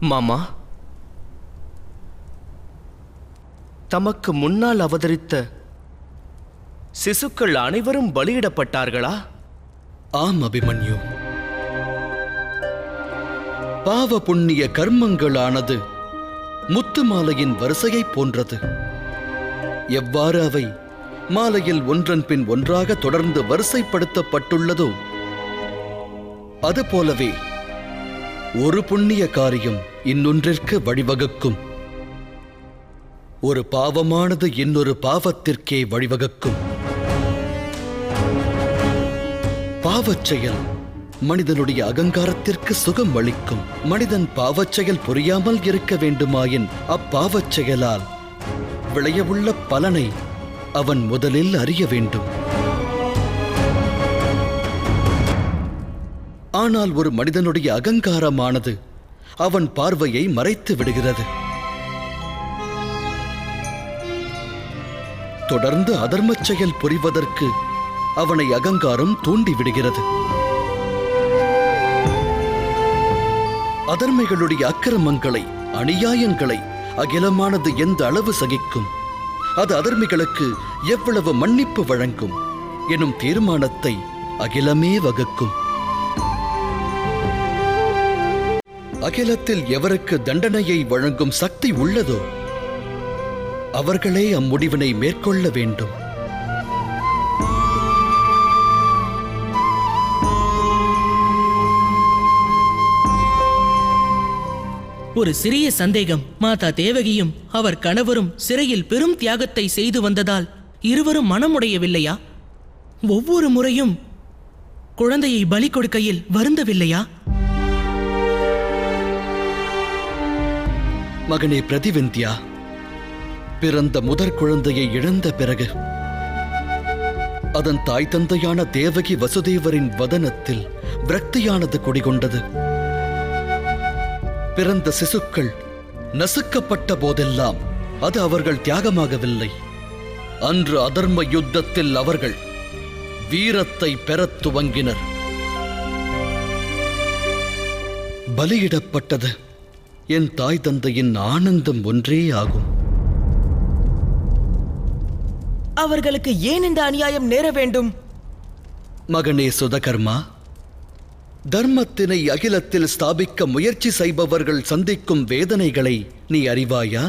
மாமா. தமக்கு முன்னால் அவதரித்த சிசுக்கள் அனைவரும் பலியிடப்பட்டார்களா? ஆம் அபிமன்யு. பாவ புண்ணிய கர்மங்களானது முத்து மாலையின் வரிசையைப் போன்றது. எவ்வாறு அவை மாலையில் ஒன்றன் பின் ஒன்றாக தொடர்ந்து வரிசைப்படுத்தப்பட்டுள்ளதோ அதுபோலவே ஒரு புண்ணிய காரியம் இன்னொன்றிற்கு வழிவகுக்கும். ஒரு பாவமானது இன்னொரு பாவத்திற்கே வழிவகுக்கும். பாவச் செயல் மனிதனுடைய அகங்காரத்திற்கு சுகம் அளிக்கும். மனிதன் பாவச் செயல் புரியாமல் இருக்க வேண்டுமாயின் அப்பாவச் செயலால் விளையவுள்ள பலனை அவன் முதலில் அறிய வேண்டும். ஆனால் ஒரு மனிதனுடைய அகங்காரமானது அவன் பார்வையை மறைத்து விடுகிறது. தொடர்ந்து அதர்மச் செயல் புரிவதற்கு அவனை அகங்காரம் தூண்டி விடுகிறது அதர்மைகளுடைய அக்கிரமங்களை அநியாயங்களை அகிலமானது எந்த அளவு சகிக்கும்? அது அதர்மிகளுக்கு எவ்வளவு மன்னிப்பு வழங்கும்? எனும் தீர்மானத்தை அகிலமே வகுக்கும். அகிலத்தில் எவருக்கு தண்டனையை வழங்கும் சக்தி உள்ளதோ அவர்களே அம்முடிவினை மேற்கொள்ள வேண்டும். ஒரு சிறிய சந்தேகம். மாதா தேவகியும் அவர் கணவரும் சிறையில் பெரும் தியாகத்தை செய்து வந்ததால் இருவரும் மனமுடையவில்லையா? ஒவ்வொரு முறையும் குழந்தையை பலி கொடுக்கையில் வருந்தவில்லையா? மகனே பிரதிவிந்தியா பிறந்த முதற் குழந்தையை இழந்த பிறகு அதன் தாய் தந்தையான தேவகி வசுதேவரின் வதனத்தில் விரக்தியானது குடிகொண்டது. பிறந்த சிசுக்கள் நசுக்கப்பட்ட போதெல்லாம் அது அவர்கள் தியாகமாகவில்லை. அன்று அதர்ம யுத்தத்தில் அவர்கள் வீரத்தை பெறத் துவங்கினர். பலியிடப்பட்டது. என் தாய் தந்தையின் ஆனந்தம் ஒன்றே ஆகும். அவர்களுக்கு ஏன் இந்த அநியாயம் நேர வேண்டும்? மகனே சுதகர்மா தர்மத்தினை அகிலத்தில் ஸ்தாபிக்க முயற்சி செய்பவர்கள் சந்திக்கும் வேதனைகளை நீ அறிவாயா?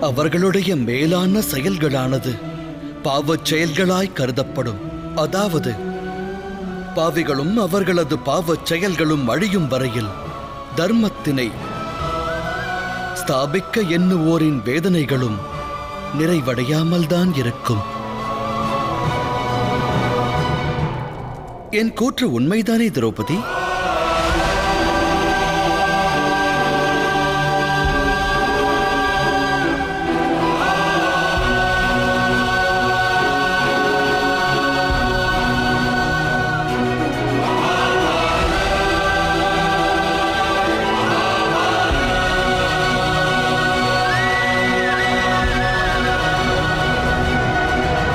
அவர்களுடைய மேலான செயல்களானது பாவச் செயல்களாய் கருதப்படும். அதாவது பாவிகளும் அவர்களது பாவச் செயல்களும் அழியும் வரையில் தர்மத்தினை ஸ்தாபிக்க எண்ணுவோரின் வேதனைகளும் நிறைவடையாமல்தான் இருக்கும். என் கூற்று உண்மைதானே திரௌபதி?